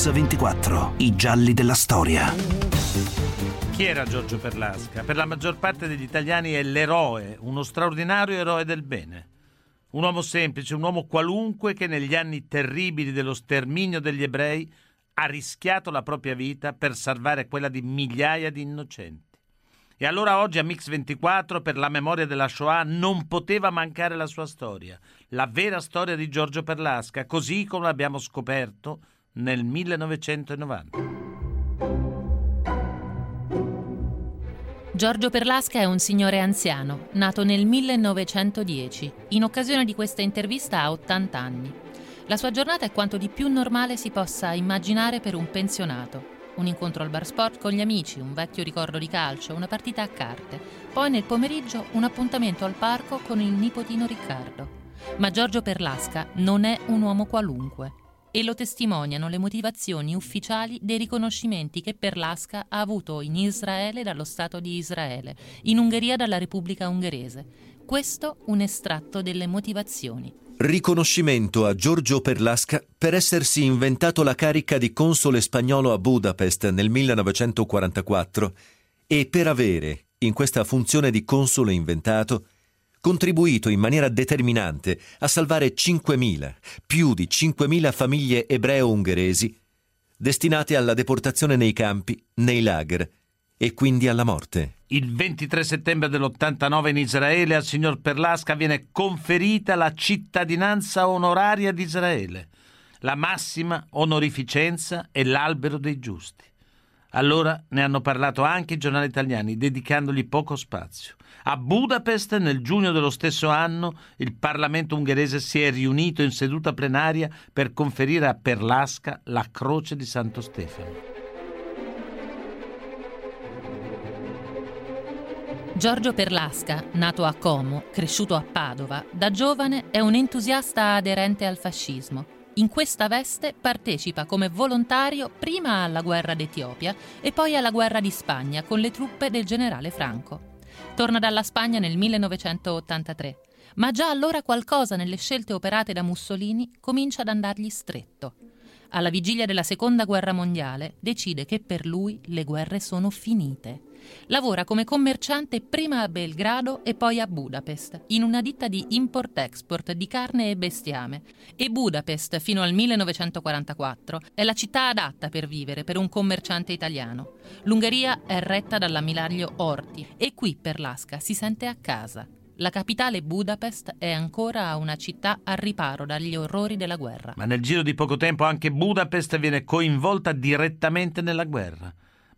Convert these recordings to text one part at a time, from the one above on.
Mix 24, i gialli della storia. Chi era Giorgio Perlasca? Per la maggior parte degli italiani è l'eroe, uno straordinario eroe del bene. Un uomo semplice, un uomo qualunque che negli anni terribili dello sterminio degli ebrei ha rischiato la propria vita per salvare quella di migliaia di innocenti. E allora oggi a Mix24 per la memoria della Shoah non poteva mancare la sua storia, la vera storia di Giorgio Perlasca, così come l'abbiamo scoperto nel 1990. Giorgio Perlasca è un signore anziano, nato nel 1910. In occasione di questa intervista ha 80 anni. La sua giornata è quanto di più normale si possa immaginare per un pensionato un incontro al bar sport con gli amici, un vecchio ricordo di calcio, una partita a carte. Poi nel pomeriggio un appuntamento al parco con il nipotino Riccardo. Ma Giorgio Perlasca non è un uomo qualunque e lo testimoniano le motivazioni ufficiali dei riconoscimenti che Perlasca ha avuto in Israele dallo Stato di Israele, in Ungheria dalla Repubblica Ungherese. Questo un estratto delle motivazioni. Riconoscimento a Giorgio Perlasca per essersi inventato la carica di console spagnolo a Budapest nel 1944 e per avere, in questa funzione di console inventato, contribuito in maniera determinante a salvare 5.000, più di 5.000 famiglie ebreo-ungheresi destinate alla deportazione nei campi, nei lager e quindi alla morte. Il 23 settembre dell'89 in Israele al signor Perlasca viene conferita la cittadinanza onoraria di Israele, la massima onorificenza e l'albero dei giusti. Allora ne hanno parlato anche i giornali italiani, dedicandogli poco spazio. A Budapest, nel giugno dello stesso anno, il Parlamento ungherese si è riunito in seduta plenaria per conferire a Perlasca la croce di Santo Stefano. Giorgio Perlasca, nato a Como, cresciuto a Padova, da giovane è un entusiasta aderente al fascismo. In questa veste partecipa come volontario prima alla guerra d'Etiopia e poi alla guerra di Spagna con le truppe del generale Franco. Torna dalla Spagna nel 1983, ma già allora qualcosa nelle scelte operate da Mussolini comincia ad andargli stretto. Alla vigilia della Seconda Guerra Mondiale decide che per lui le guerre sono finite Lavora come commerciante prima a Belgrado e poi a Budapest, in una ditta di import-export di carne e bestiame. E Budapest, fino al 1944, è la città adatta per vivere per un commerciante italiano. L'Ungheria è retta dall'ammiraglio Orti e qui per l'Asca si sente a casa. La capitale Budapest è ancora una città al riparo dagli orrori della guerra. Ma nel giro di poco tempo anche Budapest viene coinvolta direttamente nella guerra.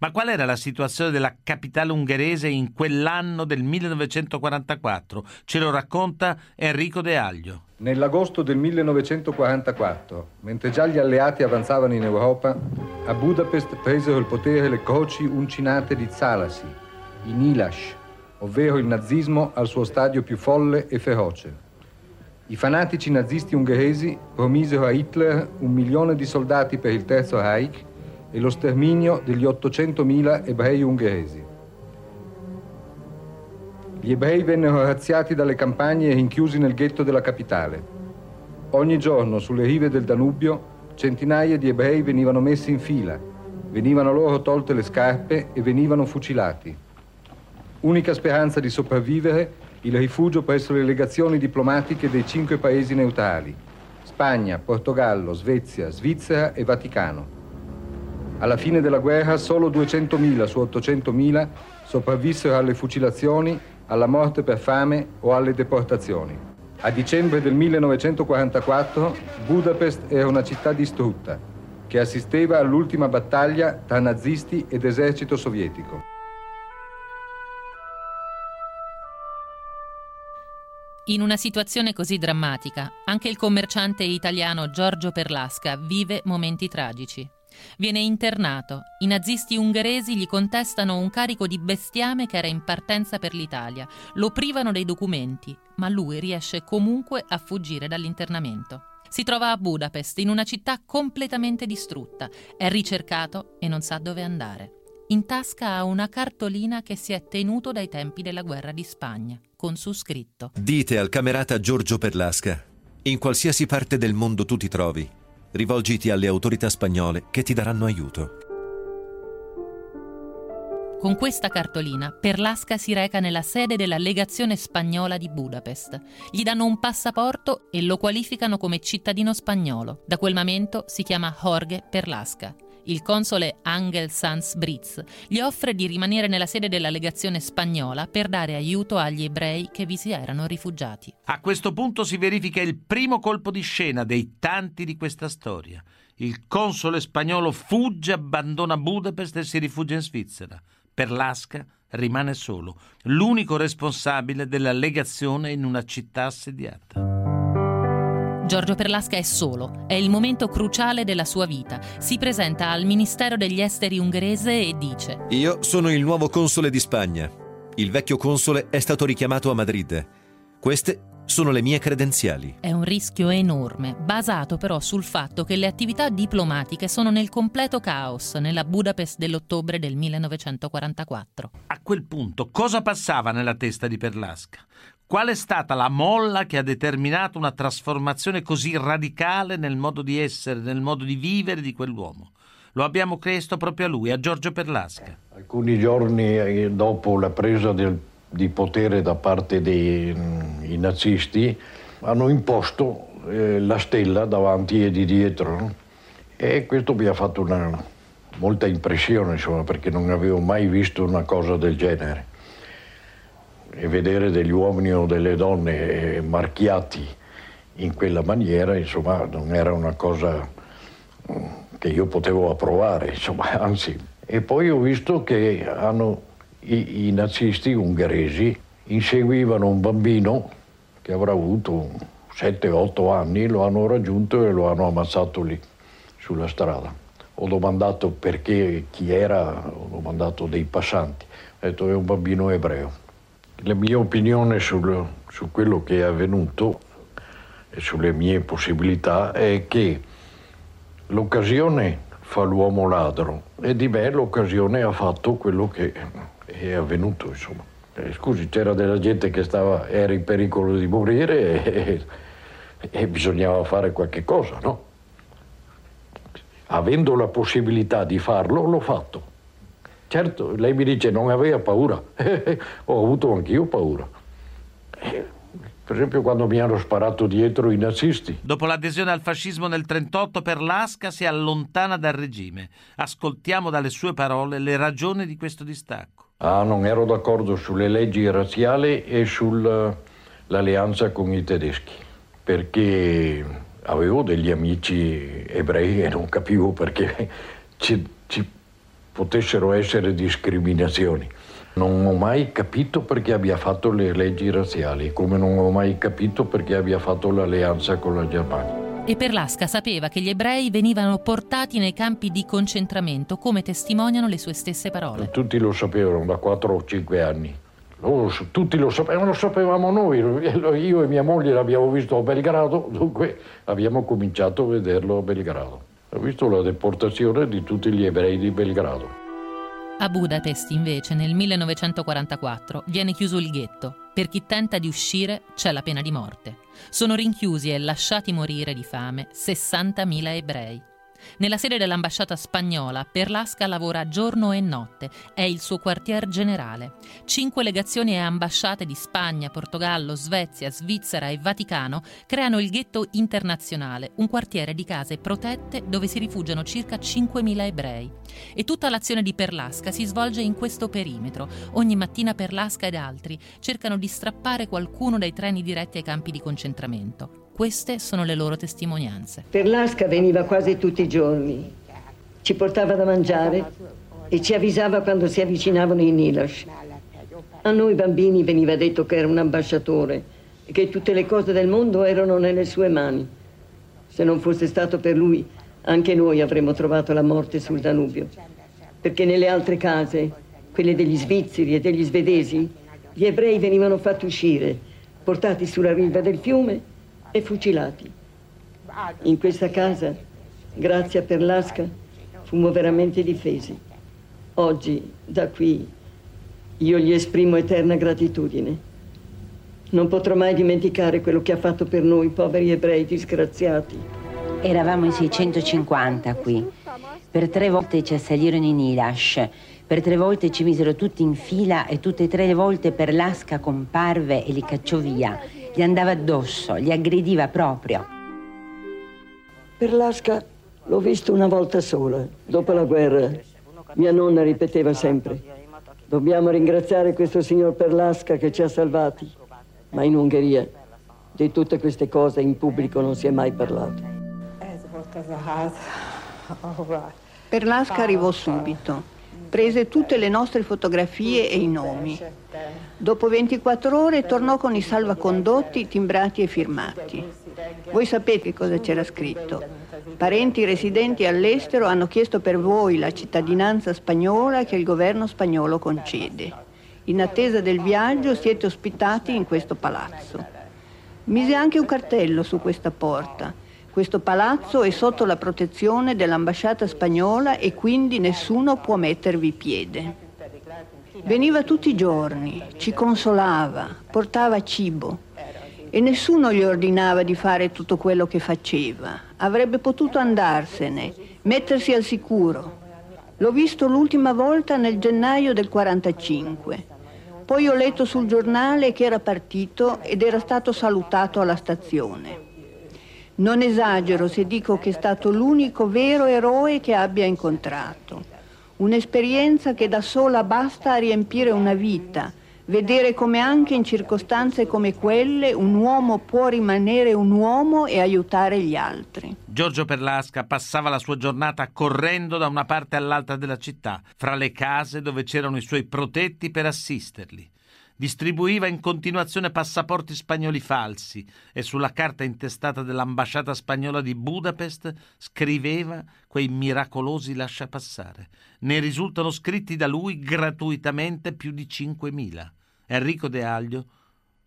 Ma qual era la situazione della capitale ungherese in quell'anno del 1944? Ce lo racconta Enrico De Aglio. Nell'agosto del 1944, mentre già gli alleati avanzavano in Europa, a Budapest presero il potere le croci uncinate di Zalasi, i Nilash, ovvero il nazismo al suo stadio più folle e feroce. I fanatici nazisti ungheresi promisero a Hitler un milione di soldati per il Terzo Reich e lo sterminio degli 800.000 ebrei ungheresi. Gli ebrei vennero razziati dalle campagne e rinchiusi nel ghetto della capitale. Ogni giorno sulle rive del Danubio centinaia di ebrei venivano messi in fila, venivano loro tolte le scarpe e venivano fucilati. Unica speranza di sopravvivere, il rifugio presso le legazioni diplomatiche dei cinque paesi neutrali, Spagna, Portogallo, Svezia, Svizzera e Vaticano. Alla fine della guerra solo 200.000 su 800.000 sopravvissero alle fucilazioni, alla morte per fame o alle deportazioni. A dicembre del 1944 Budapest era una città distrutta che assisteva all'ultima battaglia tra nazisti ed esercito sovietico. In una situazione così drammatica, anche il commerciante italiano Giorgio Perlasca vive momenti tragici. Viene internato. I nazisti ungheresi gli contestano un carico di bestiame che era in partenza per l'Italia. Lo privano dei documenti, ma lui riesce comunque a fuggire dall'internamento. Si trova a Budapest, in una città completamente distrutta. È ricercato e non sa dove andare. In tasca ha una cartolina che si è tenuto dai tempi della guerra di Spagna, con su scritto: Dite al camerata Giorgio Perlasca, in qualsiasi parte del mondo tu ti trovi, Rivolgiti alle autorità spagnole che ti daranno aiuto. Con questa cartolina Perlasca si reca nella sede della legazione spagnola di Budapest. Gli danno un passaporto e lo qualificano come cittadino spagnolo. Da quel momento si chiama Jorge Perlasca. Il console Angel Sanz Britz gli offre di rimanere nella sede della legazione spagnola per dare aiuto agli ebrei che vi si erano rifugiati. A questo punto si verifica il primo colpo di scena dei tanti di questa storia. Il console spagnolo fugge, abbandona Budapest e si rifugia in Svizzera. Perlasca rimane solo, l'unico responsabile della legazione in una città assediata. Giorgio Perlasca è solo, è il momento cruciale della sua vita. Si presenta al Ministero degli Esteri ungherese e dice: Io sono il nuovo console di Spagna. Il vecchio console è stato richiamato a Madrid. Queste sono le mie credenziali. È un rischio enorme, basato però sul fatto che le attività diplomatiche sono nel completo caos nella Budapest dell'ottobre del 1944. A quel punto cosa passava nella testa di Perlasca? Qual è stata la molla che ha determinato una trasformazione così radicale nel modo di essere, nel modo di vivere di quell'uomo? Lo abbiamo chiesto proprio a lui, a Giorgio Perlasca. Alcuni giorni eh, dopo la presa del di potere da parte dei mm, nazisti hanno imposto eh, la stella davanti e di dietro e questo mi ha fatto una, molta impressione insomma, perché non avevo mai visto una cosa del genere e vedere degli uomini o delle donne eh, marchiati in quella maniera insomma non era una cosa mm, che io potevo approvare insomma anzi e poi ho visto che hanno i, i nazisti ungheresi inseguivano un bambino che avrà avuto 7-8 anni, lo hanno raggiunto e lo hanno ammazzato lì, sulla strada. Ho domandato perché, chi era, ho domandato dei passanti. Ho detto è un bambino ebreo. La mia opinione sul, su quello che è avvenuto e sulle mie possibilità è che l'occasione fa l'uomo ladro e di me l'occasione ha fatto quello che è avvenuto, insomma. Eh, scusi, c'era della gente che stava, era in pericolo di morire e, e bisognava fare qualche cosa, no? Avendo la possibilità di farlo, l'ho fatto. Certo, lei mi dice non aveva paura, ho avuto anch'io paura. Per esempio quando mi hanno sparato dietro i nazisti. Dopo l'adesione al fascismo nel 1938 per l'Asca si allontana dal regime. Ascoltiamo dalle sue parole le ragioni di questo distacco. Ah, non ero d'accordo sulle leggi razziali e sull'alleanza con i tedeschi, perché avevo degli amici ebrei e non capivo perché ci, ci potessero essere discriminazioni. Non ho mai capito perché abbia fatto le leggi razziali, come non ho mai capito perché abbia fatto l'alleanza con la Germania. E Perlasca sapeva che gli ebrei venivano portati nei campi di concentramento, come testimoniano le sue stesse parole. Tutti lo sapevano da 4 o 5 anni. Loro, tutti lo sapevano, lo sapevamo noi. Io e mia moglie l'abbiamo visto a Belgrado, dunque abbiamo cominciato a vederlo a Belgrado. Ho visto la deportazione di tutti gli ebrei di Belgrado. A Budapest, invece, nel 1944 viene chiuso il ghetto. Per chi tenta di uscire c'è la pena di morte. Sono rinchiusi e lasciati morire di fame 60.000 ebrei. Nella sede dell'ambasciata spagnola, Perlasca lavora giorno e notte, è il suo quartier generale. Cinque legazioni e ambasciate di Spagna, Portogallo, Svezia, Svizzera e Vaticano creano il ghetto internazionale, un quartiere di case protette dove si rifugiano circa 5.000 ebrei. E tutta l'azione di Perlasca si svolge in questo perimetro. Ogni mattina Perlasca ed altri cercano di strappare qualcuno dai treni diretti ai campi di concentramento. Queste sono le loro testimonianze. Per l'Asca veniva quasi tutti i giorni, ci portava da mangiare e ci avvisava quando si avvicinavano i Nilash. A noi bambini veniva detto che era un ambasciatore e che tutte le cose del mondo erano nelle sue mani. Se non fosse stato per lui, anche noi avremmo trovato la morte sul Danubio. Perché nelle altre case, quelle degli svizzeri e degli svedesi, gli ebrei venivano fatti uscire, portati sulla riva del fiume e fucilati. In questa casa, grazie a Perlasca, fummo veramente difesi. Oggi, da qui, io gli esprimo eterna gratitudine. Non potrò mai dimenticare quello che ha fatto per noi, poveri ebrei disgraziati. Eravamo in 650 qui. Per tre volte ci assalirono in Ilash. Per tre volte ci misero tutti in fila e tutte e tre le volte per l'asca comparve e li cacciò via. Gli andava addosso, li aggrediva proprio. Per l'asca l'ho visto una volta sola, dopo la guerra. Mia nonna ripeteva sempre, dobbiamo ringraziare questo signor Perlasca che ci ha salvati. Ma in Ungheria di tutte queste cose in pubblico non si è mai parlato. Perlasca arrivò subito. Prese tutte le nostre fotografie e i nomi. Dopo 24 ore tornò con i salvacondotti timbrati e firmati. Voi sapete cosa c'era scritto. Parenti residenti all'estero hanno chiesto per voi la cittadinanza spagnola che il governo spagnolo concede. In attesa del viaggio siete ospitati in questo palazzo. Mise anche un cartello su questa porta. Questo palazzo è sotto la protezione dell'ambasciata spagnola e quindi nessuno può mettervi piede. Veniva tutti i giorni, ci consolava, portava cibo e nessuno gli ordinava di fare tutto quello che faceva. Avrebbe potuto andarsene, mettersi al sicuro. L'ho visto l'ultima volta nel gennaio del 45. Poi ho letto sul giornale che era partito ed era stato salutato alla stazione. Non esagero se dico che è stato l'unico vero eroe che abbia incontrato. Un'esperienza che da sola basta a riempire una vita, vedere come anche in circostanze come quelle un uomo può rimanere un uomo e aiutare gli altri. Giorgio Perlasca passava la sua giornata correndo da una parte all'altra della città, fra le case dove c'erano i suoi protetti per assisterli distribuiva in continuazione passaporti spagnoli falsi e sulla carta intestata dell'ambasciata spagnola di Budapest scriveva quei miracolosi lasciapassare. Ne risultano scritti da lui gratuitamente più di 5.000. Enrico De Aglio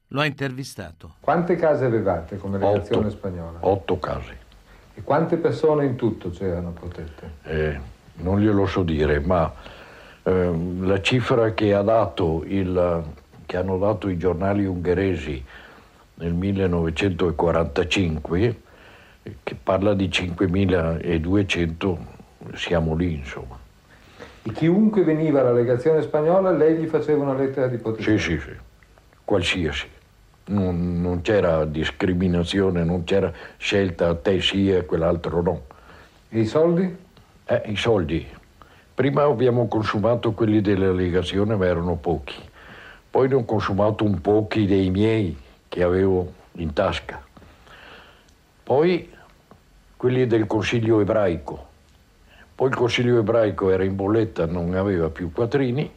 lo ha intervistato. Quante case avevate come legazione Otto. spagnola? Otto case. E quante persone in tutto c'erano protette? Eh, non glielo so dire, ma ehm, la cifra che ha dato il che hanno dato i giornali ungheresi nel 1945, che parla di 5.200, siamo lì insomma. E chiunque veniva alla legazione spagnola, lei gli faceva una lettera di protezione? Sì, sì, sì, qualsiasi. Non, non c'era discriminazione, non c'era scelta te sì e quell'altro no. E i soldi? Eh, i soldi. Prima abbiamo consumato quelli della legazione, ma erano pochi. Poi ne ho consumato un pochi dei miei che avevo in tasca. Poi quelli del Consiglio ebraico. Poi il Consiglio ebraico era in bolletta, non aveva più quattrini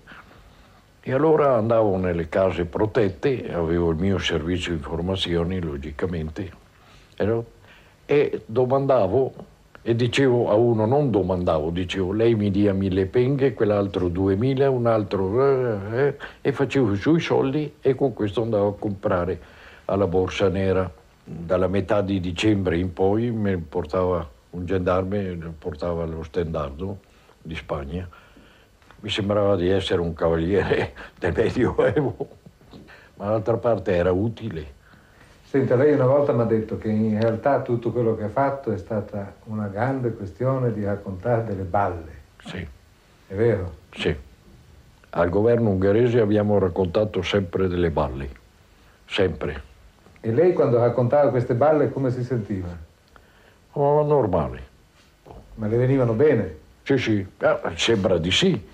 e allora andavo nelle case protette, avevo il mio servizio informazioni, logicamente, e domandavo e dicevo a uno, non domandavo, dicevo lei mi dia mille penghe, quell'altro duemila, un altro... Eh, eh, e facevo su i soldi e con questo andavo a comprare alla borsa nera. Dalla metà di dicembre in poi mi portava un gendarme, portava allo stendardo di Spagna. Mi sembrava di essere un cavaliere del Medioevo, ma d'altra parte era utile Senta, lei una volta mi ha detto che in realtà tutto quello che ha fatto è stata una grande questione di raccontare delle balle. Sì. È vero? Sì. Al governo ungherese abbiamo raccontato sempre delle balle. Sempre. E lei quando raccontava queste balle come si sentiva? Oh, normale. Ma le venivano bene? Sì, sì. Eh, sembra di sì.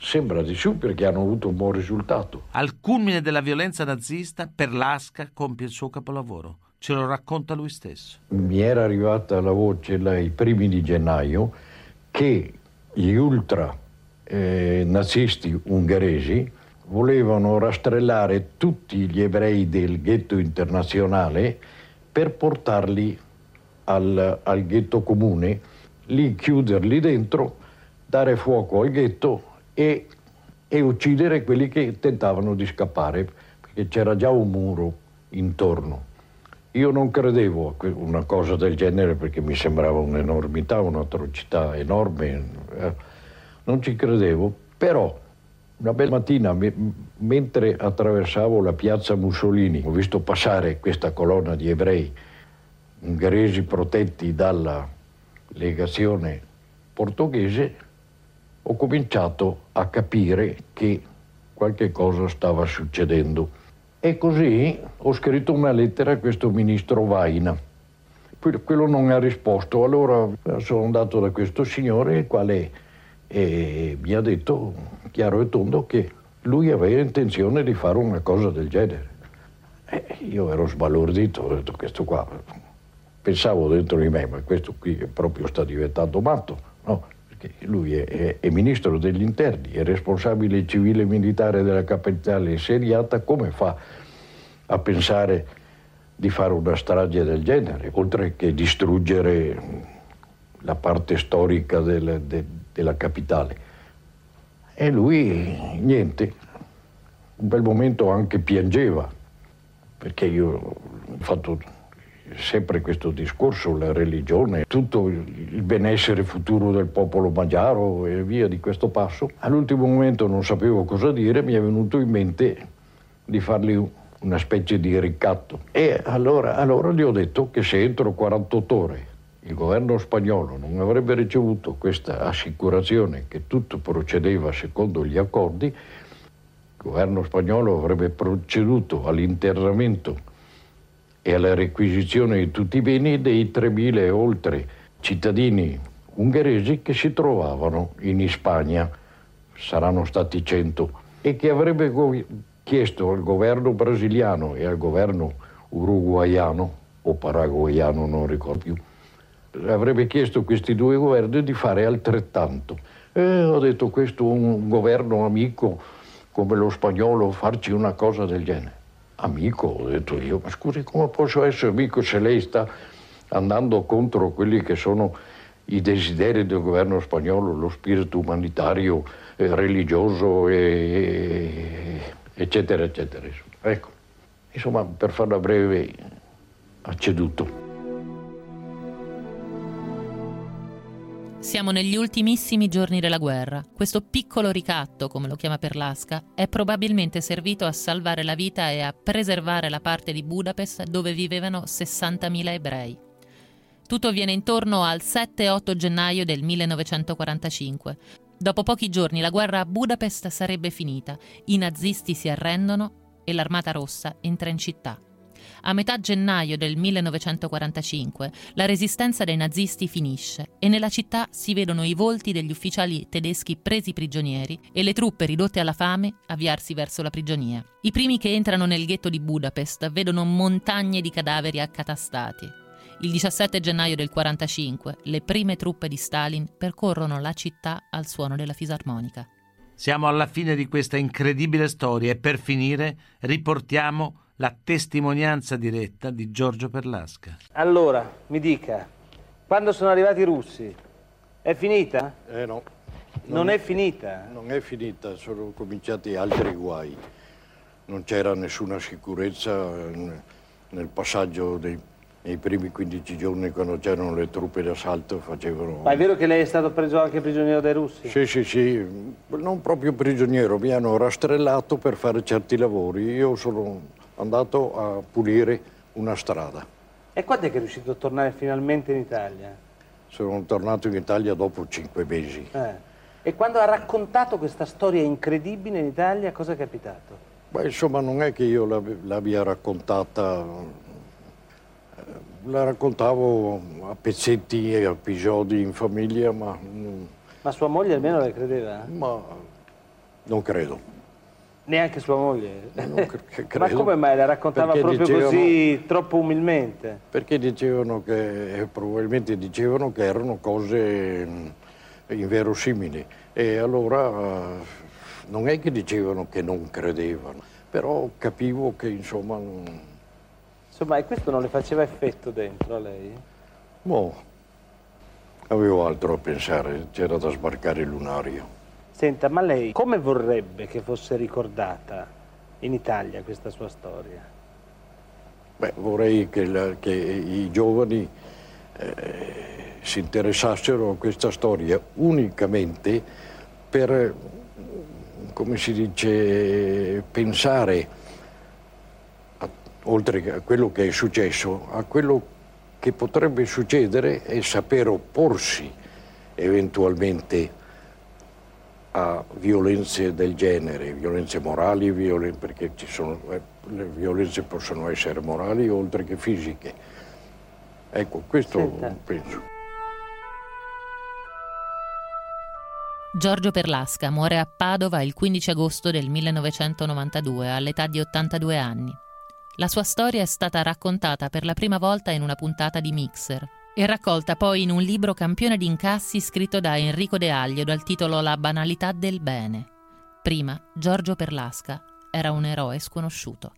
Sembra di sì perché hanno avuto un buon risultato. Al culmine della violenza nazista, Perlasca compie il suo capolavoro. Ce lo racconta lui stesso. Mi era arrivata la voce ai primi di gennaio che gli ultra eh, nazisti ungheresi volevano rastrellare tutti gli ebrei del ghetto internazionale per portarli al, al ghetto comune, lì chiuderli dentro, dare fuoco al ghetto e, e uccidere quelli che tentavano di scappare, perché c'era già un muro intorno. Io non credevo a una cosa del genere perché mi sembrava un'enormità, un'atrocità enorme, eh. non ci credevo, però una bella mattina, mentre attraversavo la piazza Mussolini, ho visto passare questa colonna di ebrei ungheresi protetti dalla legazione portoghese, ho cominciato a capire che qualche cosa stava succedendo. E così ho scritto una lettera a questo ministro Vaina. Quello non ha risposto, allora sono andato da questo signore, il quale eh, mi ha detto chiaro e tondo che lui aveva intenzione di fare una cosa del genere. E io ero sbalordito, ho detto questo qua, pensavo dentro di me, ma questo qui proprio sta diventando matto, no? Perché lui è, è, è ministro degli interni, è responsabile civile e militare della capitale seriata, come fa a pensare di fare una strage del genere, oltre che distruggere la parte storica del, de, della capitale? E lui, niente, un bel momento anche piangeva, perché io ho fatto sempre questo discorso, la religione, tutto il benessere futuro del popolo magiaro e via di questo passo. All'ultimo momento non sapevo cosa dire, mi è venuto in mente di fargli una specie di ricatto. E allora, allora gli ho detto che se entro 48 ore il governo spagnolo non avrebbe ricevuto questa assicurazione che tutto procedeva secondo gli accordi, il governo spagnolo avrebbe proceduto all'internamento e alla requisizione di tutti i beni dei 3.000 e oltre cittadini ungheresi che si trovavano in Spagna, saranno stati 100, e che avrebbe chiesto al governo brasiliano e al governo uruguaiano o paraguaiano, non ricordo più, avrebbe chiesto a questi due governi di fare altrettanto. E ho detto questo un governo amico come lo spagnolo farci una cosa del genere. Amico, ho detto io, ma scusi come posso essere amico se lei sta andando contro quelli che sono i desideri del governo spagnolo, lo spirito umanitario, eh, religioso, e, eccetera, eccetera. Ecco, insomma, per farla breve, ha ceduto. Siamo negli ultimissimi giorni della guerra. Questo piccolo ricatto, come lo chiama Perlasca, è probabilmente servito a salvare la vita e a preservare la parte di Budapest dove vivevano 60.000 ebrei. Tutto avviene intorno al 7-8 gennaio del 1945. Dopo pochi giorni la guerra a Budapest sarebbe finita, i nazisti si arrendono e l'Armata Rossa entra in città. A metà gennaio del 1945 la resistenza dei nazisti finisce e nella città si vedono i volti degli ufficiali tedeschi presi prigionieri e le truppe ridotte alla fame avviarsi verso la prigionia. I primi che entrano nel ghetto di Budapest vedono montagne di cadaveri accatastati. Il 17 gennaio del 1945 le prime truppe di Stalin percorrono la città al suono della fisarmonica. Siamo alla fine di questa incredibile storia e per finire riportiamo la testimonianza diretta di Giorgio Perlasca. Allora, mi dica, quando sono arrivati i russi, è finita? Eh no. Non, non è finita? Non è finita, sono cominciati altri guai. Non c'era nessuna sicurezza nel passaggio dei, nei primi 15 giorni quando c'erano le truppe d'assalto facevano... Ma è vero che lei è stato preso anche prigioniero dai russi? Sì, sì, sì, non proprio prigioniero, mi hanno rastrellato per fare certi lavori. Io sono andato a pulire una strada. E quando è che è riuscito a tornare finalmente in Italia? Sono tornato in Italia dopo cinque mesi. Eh. E quando ha raccontato questa storia incredibile in Italia, cosa è capitato? Beh, insomma, non è che io l'abbia raccontata, eh, la raccontavo a pezzetti e episodi in famiglia, ma... Ma sua moglie almeno la credeva? Ma non credo. Neanche sua moglie? Credo, Ma come mai la raccontava proprio dicevano, così, troppo umilmente? Perché dicevano che, eh, probabilmente dicevano che erano cose mm, inverosimili. E allora eh, non è che dicevano che non credevano, però capivo che insomma... Non... Insomma, e questo non le faceva effetto dentro a lei? Boh, avevo altro a pensare, c'era da sbarcare il lunario. Senta, ma lei come vorrebbe che fosse ricordata in Italia questa sua storia? Beh, vorrei che, la, che i giovani eh, si interessassero a questa storia unicamente per, come si dice, pensare, a, oltre a quello che è successo, a quello che potrebbe succedere è saper opporsi eventualmente a violenze del genere, violenze morali, violen- perché sono, eh, le violenze possono essere morali oltre che fisiche. Ecco, questo Senta. penso. Giorgio Perlasca muore a Padova il 15 agosto del 1992 all'età di 82 anni. La sua storia è stata raccontata per la prima volta in una puntata di Mixer e raccolta poi in un libro campione di incassi scritto da Enrico De Aglio dal titolo La banalità del bene. Prima Giorgio Perlasca era un eroe sconosciuto.